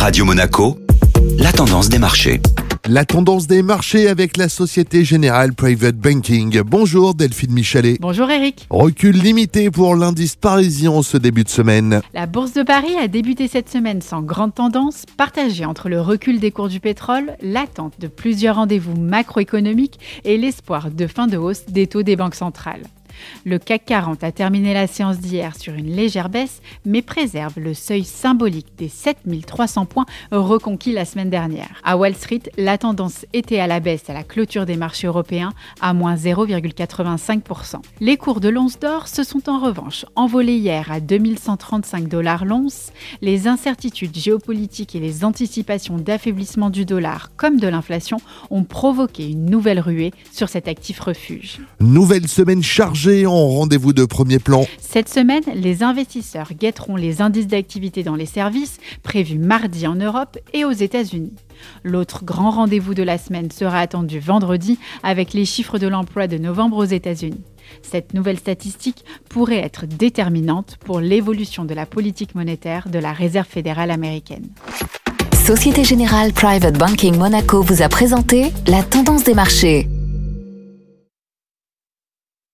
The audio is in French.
Radio Monaco, la tendance des marchés. La tendance des marchés avec la Société Générale Private Banking. Bonjour Delphine Michalet. Bonjour Eric. Recul limité pour l'indice parisien ce début de semaine. La bourse de Paris a débuté cette semaine sans grande tendance, partagée entre le recul des cours du pétrole, l'attente de plusieurs rendez-vous macroéconomiques et l'espoir de fin de hausse des taux des banques centrales. Le CAC 40 a terminé la séance d'hier sur une légère baisse, mais préserve le seuil symbolique des 7300 points reconquis la semaine dernière. À Wall Street, la tendance était à la baisse à la clôture des marchés européens, à moins 0,85%. Les cours de l'once d'or se sont en revanche envolés hier à 2135 dollars l'once. Les incertitudes géopolitiques et les anticipations d'affaiblissement du dollar comme de l'inflation ont provoqué une nouvelle ruée sur cet actif refuge. Nouvelle semaine chargée en rendez-vous de premier plan. Cette semaine, les investisseurs guetteront les indices d'activité dans les services prévus mardi en Europe et aux États-Unis. L'autre grand rendez-vous de la semaine sera attendu vendredi avec les chiffres de l'emploi de novembre aux États-Unis. Cette nouvelle statistique pourrait être déterminante pour l'évolution de la politique monétaire de la Réserve fédérale américaine. Société Générale Private Banking Monaco vous a présenté la tendance des marchés.